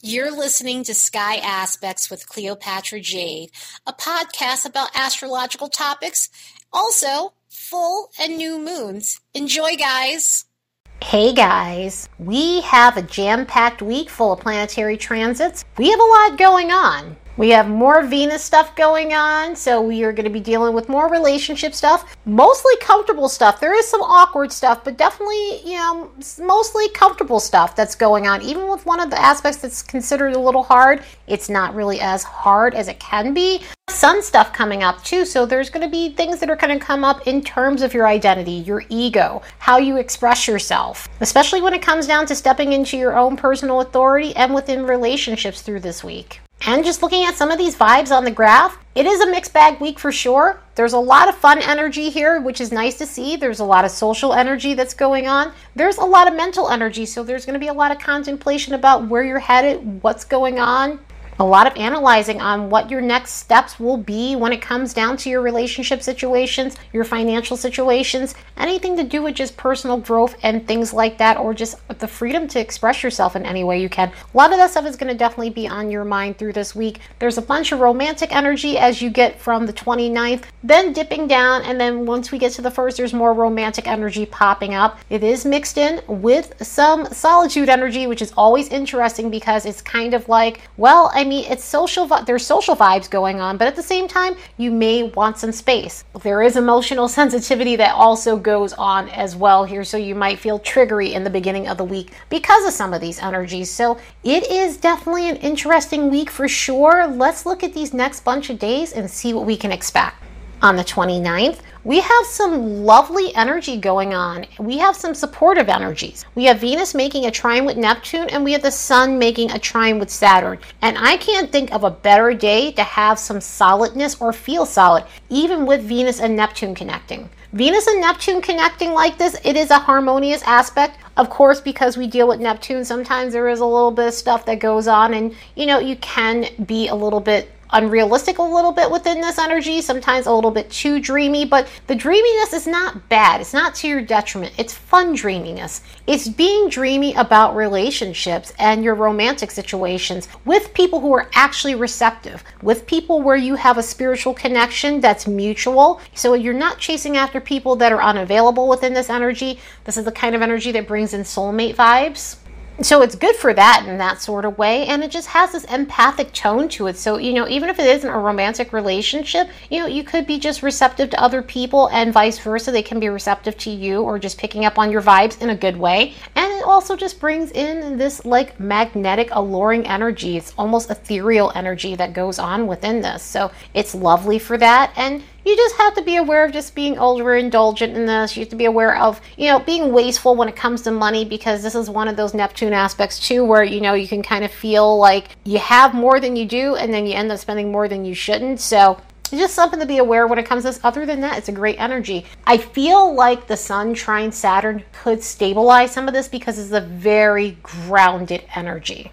You're listening to Sky Aspects with Cleopatra Jade, a podcast about astrological topics, also full and new moons. Enjoy, guys. Hey guys, we have a jam packed week full of planetary transits. We have a lot going on. We have more Venus stuff going on, so we are going to be dealing with more relationship stuff, mostly comfortable stuff. There is some awkward stuff, but definitely, you know, mostly comfortable stuff that's going on. Even with one of the aspects that's considered a little hard, it's not really as hard as it can be. Sun stuff coming up too, so there's going to be things that are going to come up in terms of your identity, your ego, how you express yourself, especially when it comes down to stepping into your own personal authority and within relationships through this week. And just looking at some of these vibes on the graph, it is a mixed bag week for sure. There's a lot of fun energy here, which is nice to see. There's a lot of social energy that's going on. There's a lot of mental energy, so there's going to be a lot of contemplation about where you're headed, what's going on, a lot of analyzing on what your next steps will be when it comes down to your relationship situations, your financial situations, anything to do with just personal growth and things like that, or just the freedom to express yourself in any way you can. A lot of that stuff is going to definitely be on your mind through this week. There's a bunch of romantic energy as you get from the 29th, then dipping down, and then once we get to the first, there's more romantic energy popping up. It is mixed in with some solitude energy, which is always interesting because it's kind of like, well, I mean, it's social. There's social vibes going on, but at the same time, you may want some space. There is emotional sensitivity that also goes on as well here, so you might feel triggery in the beginning of the week because of some of these energies. So it is definitely an interesting week for sure. Let's look at these next bunch of days and see what we can expect. On the 29th, we have some lovely energy going on. We have some supportive energies. We have Venus making a trine with Neptune, and we have the Sun making a trine with Saturn. And I can't think of a better day to have some solidness or feel solid, even with Venus and Neptune connecting. Venus and Neptune connecting like this, it is a harmonious aspect. Of course, because we deal with Neptune, sometimes there is a little bit of stuff that goes on, and you know, you can be a little bit unrealistic a little bit within this energy, sometimes a little bit too dreamy, but the dreaminess is not bad. It's not to your detriment. It's fun dreaminess. It's being dreamy about relationships and your romantic situations with people who are actually receptive, with people where you have a spiritual connection that's mutual. So you're not chasing after people that are unavailable within this energy. This is the kind of energy that brings in soulmate vibes so it's good for that in that sort of way and it just has this empathic tone to it. So you know even if it isn't a romantic relationship you know you could be just receptive to other people and vice versa. They can be receptive to you or just picking up on your vibes in a good way. And it also just brings in this like magnetic alluring energy. It's almost ethereal energy that goes on within this. So it's lovely for that. And you just have to be aware of just being overindulgent in this. You have to be aware of, you know, being wasteful when it comes to money because this is one of those Neptune aspects too where, you know, you can kind of feel like you have more than you do and then you end up spending more than you shouldn't. So it's just something to be aware when it comes to this. Other than that, it's a great energy. I feel like the Sun trine Saturn could stabilize some of this because it's a very grounded energy.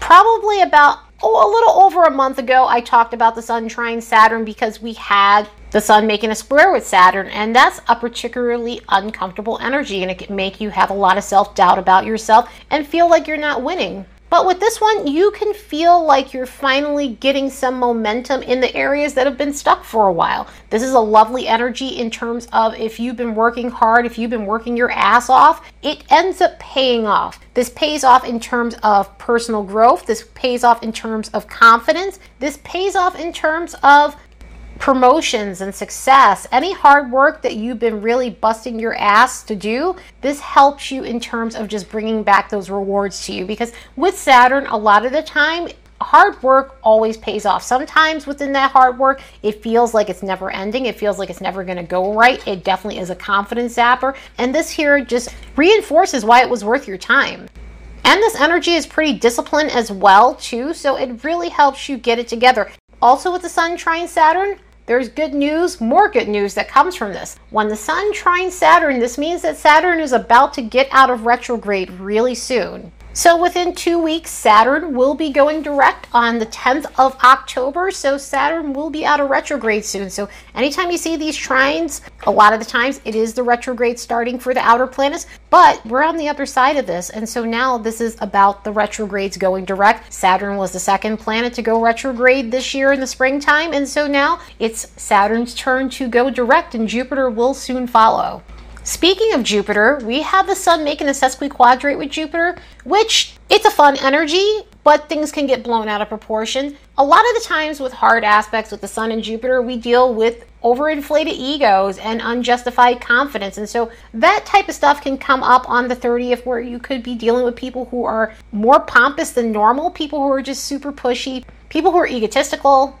Probably about oh, a little over a month ago, I talked about the Sun trine Saturn because we had the Sun making a square with Saturn, and that's a particularly uncomfortable energy, and it can make you have a lot of self doubt about yourself and feel like you're not winning. But with this one, you can feel like you're finally getting some momentum in the areas that have been stuck for a while. This is a lovely energy in terms of if you've been working hard, if you've been working your ass off, it ends up paying off. This pays off in terms of personal growth. This pays off in terms of confidence. This pays off in terms of promotions and success, any hard work that you've been really busting your ass to do, this helps you in terms of just bringing back those rewards to you. Because with Saturn, a lot of the time, hard work always pays off. Sometimes within that hard work, it feels like it's never ending. It feels like it's never going to go right. It definitely is a confidence zapper. And this here just reinforces why it was worth your time. And this energy is pretty disciplined as well, too. So it really helps you get it together. Also, with the Sun trine Saturn, there's good news, more good news that comes from this. When the Sun trines Saturn, this means that Saturn is about to get out of retrograde really soon. So within two weeks, Saturn will be going direct on the 10th of October. So Saturn will be out of retrograde soon. So anytime you see these trines, a lot of the times it is the retrograde starting for the outer planets, but we're on the other side of this. And so now this is about the retrogrades going direct. Saturn was the second planet to go retrograde this year in the springtime. And so now it's Saturn's turn to go direct and Jupiter will soon follow. Speaking of Jupiter, we have the Sun making a sesquiquadrate with Jupiter, which it's a fun energy, but things can get blown out of proportion. A lot of the times with hard aspects with the Sun and Jupiter, we deal with overinflated egos and unjustified confidence. And so that type of stuff can come up on the 30th where you could be dealing with people who are more pompous than normal, people who are just super pushy, people who are egotistical,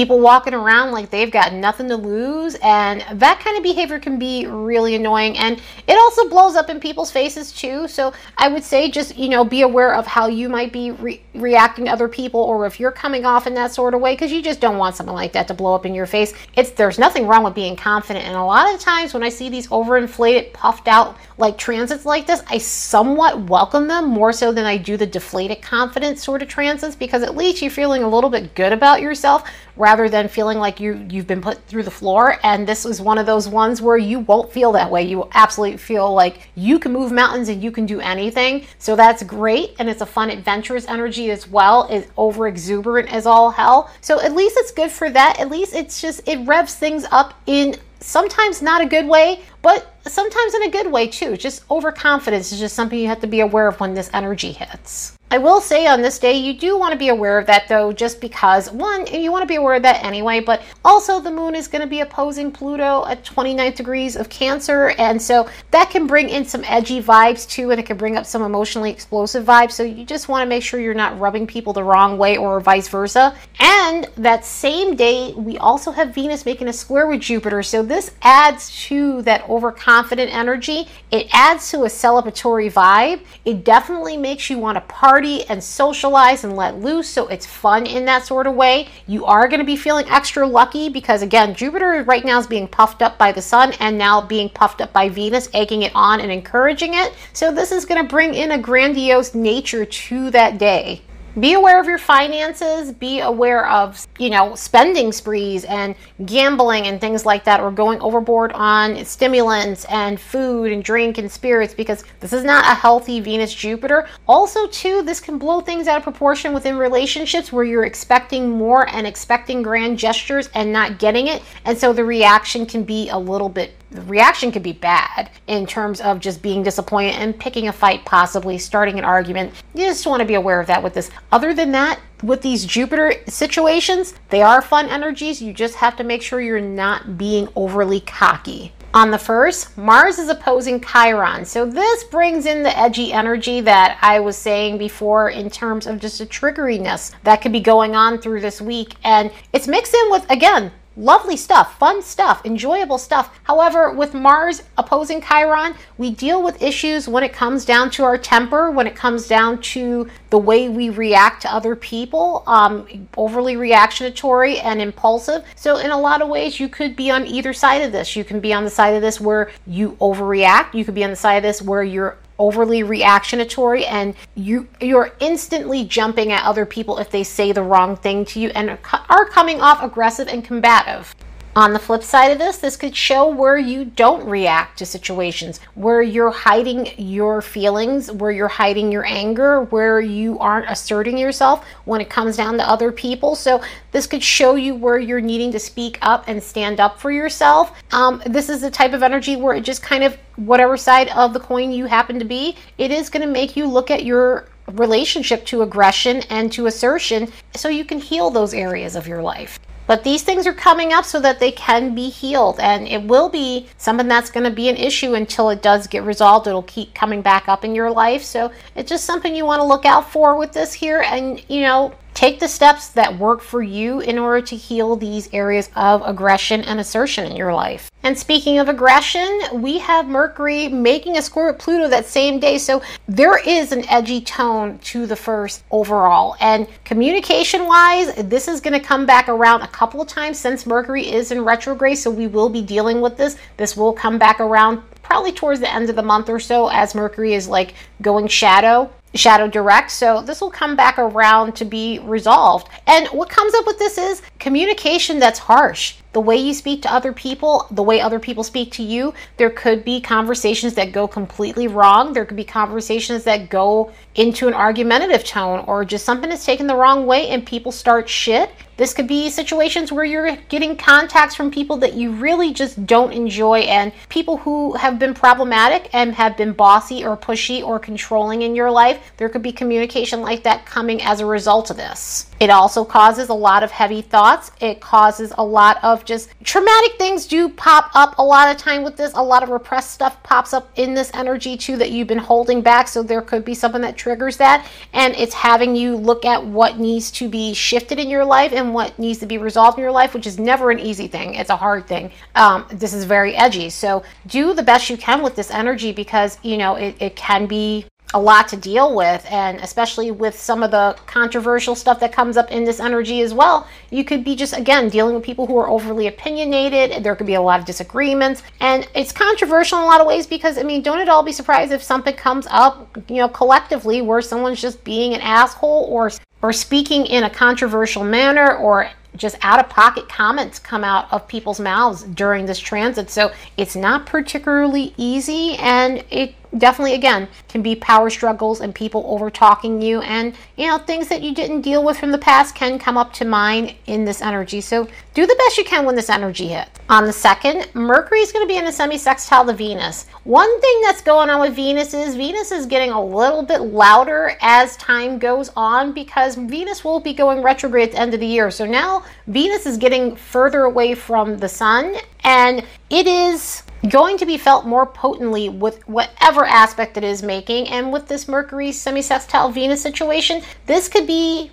people walking around like they've got nothing to lose and that kind of behavior can be really annoying and it also blows up in people's faces too. So i would say just you know be aware of how you might be re- reacting to other people or if you're coming off in that sort of way because you just don't want something like that to blow up in your face. It's there's nothing wrong with being confident and a lot of times when i see these overinflated puffed out like transits like this i somewhat welcome them more so than i do the deflated confidence sort of transits because at least you're feeling a little bit good about yourself rather than feeling like you you've been put through the floor. And this is one of those ones where you won't feel that way. You absolutely feel like you can move mountains and you can do anything. So that's great. And it's a fun adventurous energy as well. Is over exuberant as all hell. So at least it's good for that. At least it's just it revs things up in sometimes not a good way but sometimes in a good way too just overconfidence is just something you have to be aware of when this energy hits I will say on this day, you do want to be aware of that though, just because one, you want to be aware of that anyway, but also the moon is going to be opposing Pluto at 29 degrees of Cancer. And so that can bring in some edgy vibes too, and it can bring up some emotionally explosive vibes. So you just want to make sure you're not rubbing people the wrong way or vice versa. And that same day, we also have Venus making a square with Jupiter. So this adds to that overconfident energy. It adds to a celebratory vibe. It definitely makes you want to party and socialize and let loose. So it's fun in that sort of way. You are going to be feeling extra lucky because, again, Jupiter right now is being puffed up by the sun and now being puffed up by Venus, egging it on and encouraging it. So this is going to bring in a grandiose nature to that day be aware of your finances be aware of you know spending sprees and gambling and things like that or going overboard on stimulants and food and drink and spirits because this is not a healthy venus jupiter also too this can blow things out of proportion within relationships where you're expecting more and expecting grand gestures and not getting it and so the reaction can be a little bit the reaction could be bad in terms of just being disappointed and picking a fight, possibly starting an argument. You just want to be aware of that with this. Other than that, with these Jupiter situations, they are fun energies. You just have to make sure you're not being overly cocky. On the first, Mars is opposing Chiron. So this brings in the edgy energy that I was saying before in terms of just a triggeriness that could be going on through this week. And it's mixed in with, again, Lovely stuff, fun stuff, enjoyable stuff. However, with Mars opposing Chiron, we deal with issues when it comes down to our temper, when it comes down to the way we react to other people, um, overly reactionary and impulsive. So, in a lot of ways, you could be on either side of this. You can be on the side of this where you overreact, you could be on the side of this where you're overly reactionary and you you're instantly jumping at other people if they say the wrong thing to you and are coming off aggressive and combative. On the flip side of this, this could show where you don't react to situations, where you're hiding your feelings, where you're hiding your anger, where you aren't asserting yourself when it comes down to other people. So, this could show you where you're needing to speak up and stand up for yourself. Um, this is the type of energy where it just kind of, whatever side of the coin you happen to be, it is going to make you look at your relationship to aggression and to assertion so you can heal those areas of your life. But these things are coming up so that they can be healed. And it will be something that's going to be an issue until it does get resolved. It'll keep coming back up in your life. So it's just something you want to look out for with this here. And, you know, Take the steps that work for you in order to heal these areas of aggression and assertion in your life. And speaking of aggression, we have Mercury making a square with Pluto that same day. So there is an edgy tone to the first overall. And communication wise, this is going to come back around a couple of times since Mercury is in retrograde. So we will be dealing with this. This will come back around probably towards the end of the month or so as Mercury is like going shadow. Shadow direct. So this will come back around to be resolved. And what comes up with this is communication that's harsh. The way you speak to other people, the way other people speak to you, there could be conversations that go completely wrong. There could be conversations that go into an argumentative tone or just something is taken the wrong way and people start shit. This could be situations where you're getting contacts from people that you really just don't enjoy and people who have been problematic and have been bossy or pushy or controlling in your life. There could be communication like that coming as a result of this. It also causes a lot of heavy thoughts. It causes a lot of just traumatic things do pop up a lot of time with this. A lot of repressed stuff pops up in this energy too that you've been holding back. So there could be something that triggers that. And it's having you look at what needs to be shifted in your life and what needs to be resolved in your life, which is never an easy thing. It's a hard thing. Um, this is very edgy. So do the best you can with this energy because, you know, it, it can be a lot to deal with and especially with some of the controversial stuff that comes up in this energy as well you could be just again dealing with people who are overly opinionated there could be a lot of disagreements and it's controversial in a lot of ways because i mean don't at all be surprised if something comes up you know collectively where someone's just being an asshole or or speaking in a controversial manner or just out of pocket comments come out of people's mouths during this transit. So it's not particularly easy and it definitely again can be power struggles and people over talking you. And you know things that you didn't deal with from the past can come up to mind in this energy. So do the best you can when this energy hits. On the second mercury is going to be in a semi-sextile to venus. One thing that's going on with venus is venus is getting a little bit louder as time goes on because venus will be going retrograde at the end of the year. So now venus is getting further away from the sun and it is going to be felt more potently with whatever aspect it is making. And with this Mercury semi-sextile Venus situation, this could be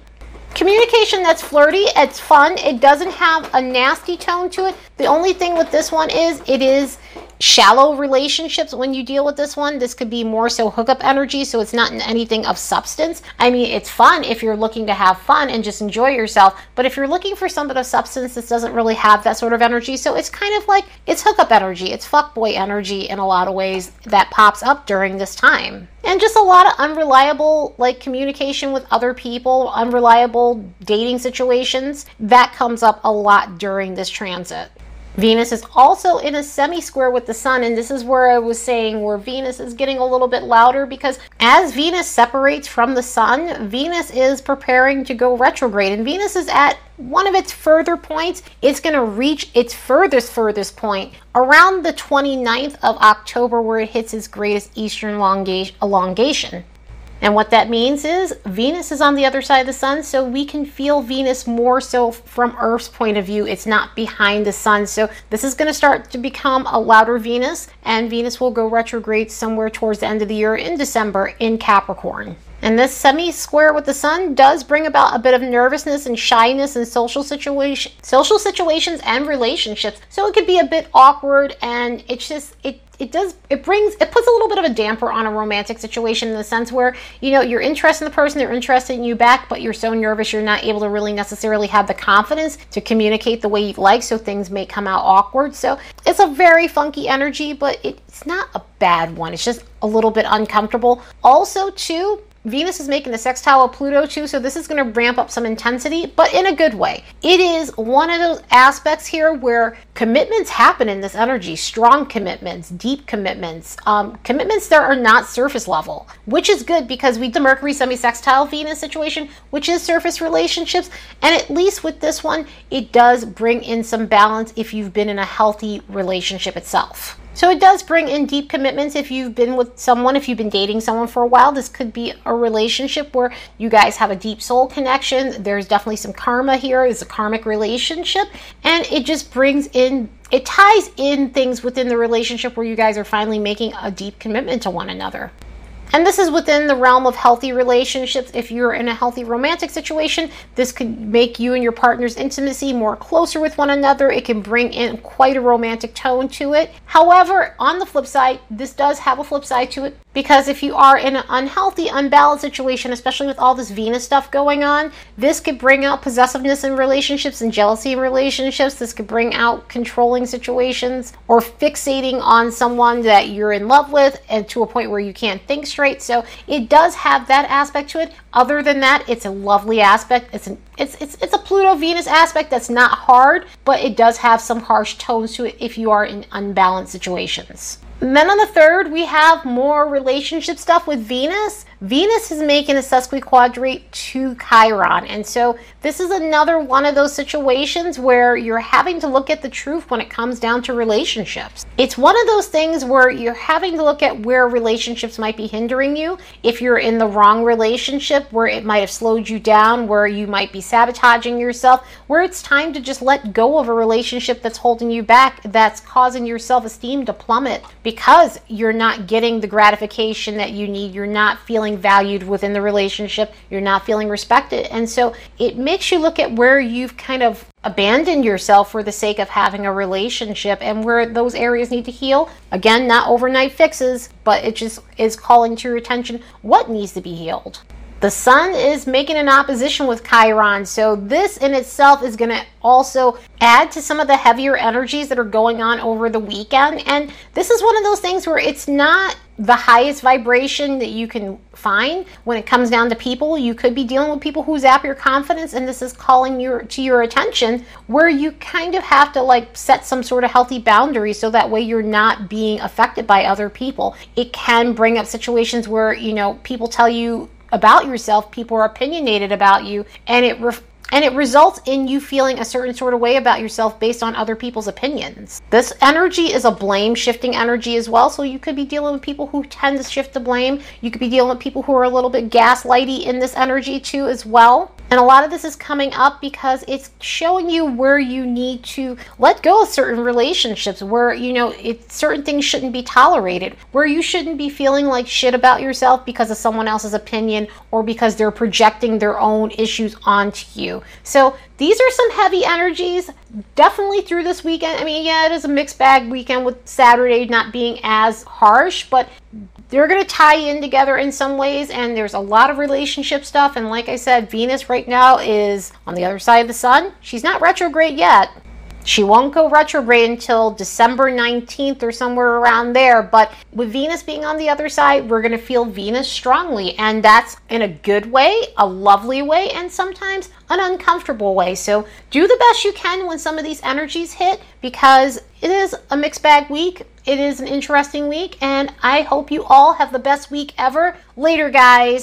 communication that's flirty, it's fun, it doesn't have a nasty tone to it. The only thing with this one is it is shallow relationships when you deal with this one. This could be more so hookup energy, so it's not anything of substance. I mean, it's fun if you're looking to have fun and just enjoy yourself, but if you're looking for something of substance, this doesn't really have that sort of energy. So it's kind of like it's hookup energy, it's fuckboy energy in a lot of ways that pops up during this time. And just a lot of unreliable like communication with other people, unreliable dating situations that comes up a lot during this transit. Venus is also in a semi square with the Sun, and this is where I was saying where Venus is getting a little bit louder because as Venus separates from the Sun, Venus is preparing to go retrograde, and Venus is at one of its further points. It's going to reach its furthest, furthest point around the 29th of October, where it hits its greatest eastern elongation. And what that means is Venus is on the other side of the sun, so we can feel Venus more so from Earth's point of view. It's not behind the sun. So this is going to start to become a louder Venus, and Venus will go retrograde somewhere towards the end of the year in December in Capricorn. And this semi square with the sun does bring about a bit of nervousness and shyness in social situation, social situations and relationships. So it could be a bit awkward, and it's just it it does it brings it puts a little bit of a damper on a romantic situation in the sense where you know you're interested in the person they're interested in you back but you're so nervous you're not able to really necessarily have the confidence to communicate the way you'd like so things may come out awkward. So it's a very funky energy but it's not a bad one. It's just a little bit uncomfortable. Also too Venus is making a sextile with Pluto too, so this is going to ramp up some intensity, but in a good way. It is one of those aspects here where commitments happen in this energy strong commitments, deep commitments, um, commitments that are not surface level, which is good because we the Mercury semi sextile Venus situation, which is surface relationships. And at least with this one, it does bring in some balance if you've been in a healthy relationship itself. So it does bring in deep commitments if you've been with someone, if you've been dating someone for a while. This could be a relationship where you guys have a deep soul connection. There's definitely some karma here. It's a karmic relationship. And it just brings in, it ties in things within the relationship where you guys are finally making a deep commitment to one another. And this is within the realm of healthy relationships. If you're in a healthy romantic situation, this could make you and your partner's intimacy more closer with one another. It can bring in quite a romantic tone to it. However, on the flip side, this does have a flip side to it because if you are in an unhealthy, unbalanced situation, especially with all this Venus stuff going on, this could bring out possessiveness in relationships and jealousy in relationships. This could bring out controlling situations or fixating on someone that you're in love with and to a point where you can't think straight. So it does have that aspect to it. Other than that, it's a lovely aspect. It's an it's it's it's a Pluto Venus aspect that's not hard, but it does have some harsh tones to it if you are in unbalanced situations. then on the third, we have more relationship stuff with Venus. Venus is making a sesquiquadrate to Chiron. And so this is another one of those situations where you're having to look at the truth when it comes down to relationships. It's one of those things where you're having to look at where relationships might be hindering you. If you're in the wrong relationship, where it might have slowed you down, where you might be sabotaging yourself, where it's time to just let go of a relationship that's holding you back, that's causing your self esteem to plummet because you're not getting the gratification that you need. You're not feeling feeling valued within the relationship, you're not feeling respected. And so it makes you look at where you've kind of abandoned yourself for the sake of having a relationship and where those areas need to heal. Again, not overnight fixes, but it just is calling to your attention what needs to be healed. The sun is making an opposition with Chiron, so this in itself is going to also add to some of the heavier energies that are going on over the weekend. And this is one of those things where it's not the highest vibration that you can find when it comes down to people. You could be dealing with people who zap your confidence, and this is calling your to your attention where you kind of have to like set some sort of healthy boundary so that way you're not being affected by other people. It can bring up situations where you know people tell you about yourself, people are opinionated about you, and it re- and it results in you feeling a certain sort of way about yourself based on other people's opinions. This energy is a blame shifting energy as well, so you could be dealing with people who tend to shift the blame. You could be dealing with people who are a little bit gaslighty in this energy too as well. And a lot of this is coming up because it's showing you where you need to let go of certain relationships, where, you know, it, certain things shouldn't be tolerated, where you shouldn't be feeling like shit about yourself because of someone else's opinion or because they're projecting their own issues onto you. So these are some heavy energies definitely through this weekend. I mean, yeah, it is a mixed bag weekend with Saturday not being as harsh, but they're going to tie in together in some ways and there's a lot of relationship stuff and like i said venus right now is on the other side of the sun. She's not retrograde yet she won't go retrograde until December 19th or somewhere around there. But with Venus being on the other side, we're going to feel Venus strongly. And that's in a good way, a lovely way, and sometimes an uncomfortable way. So do the best you can when some of these energies hit because it is a mixed bag week. It is an interesting week. And I hope you all have the best week ever. Later, guys.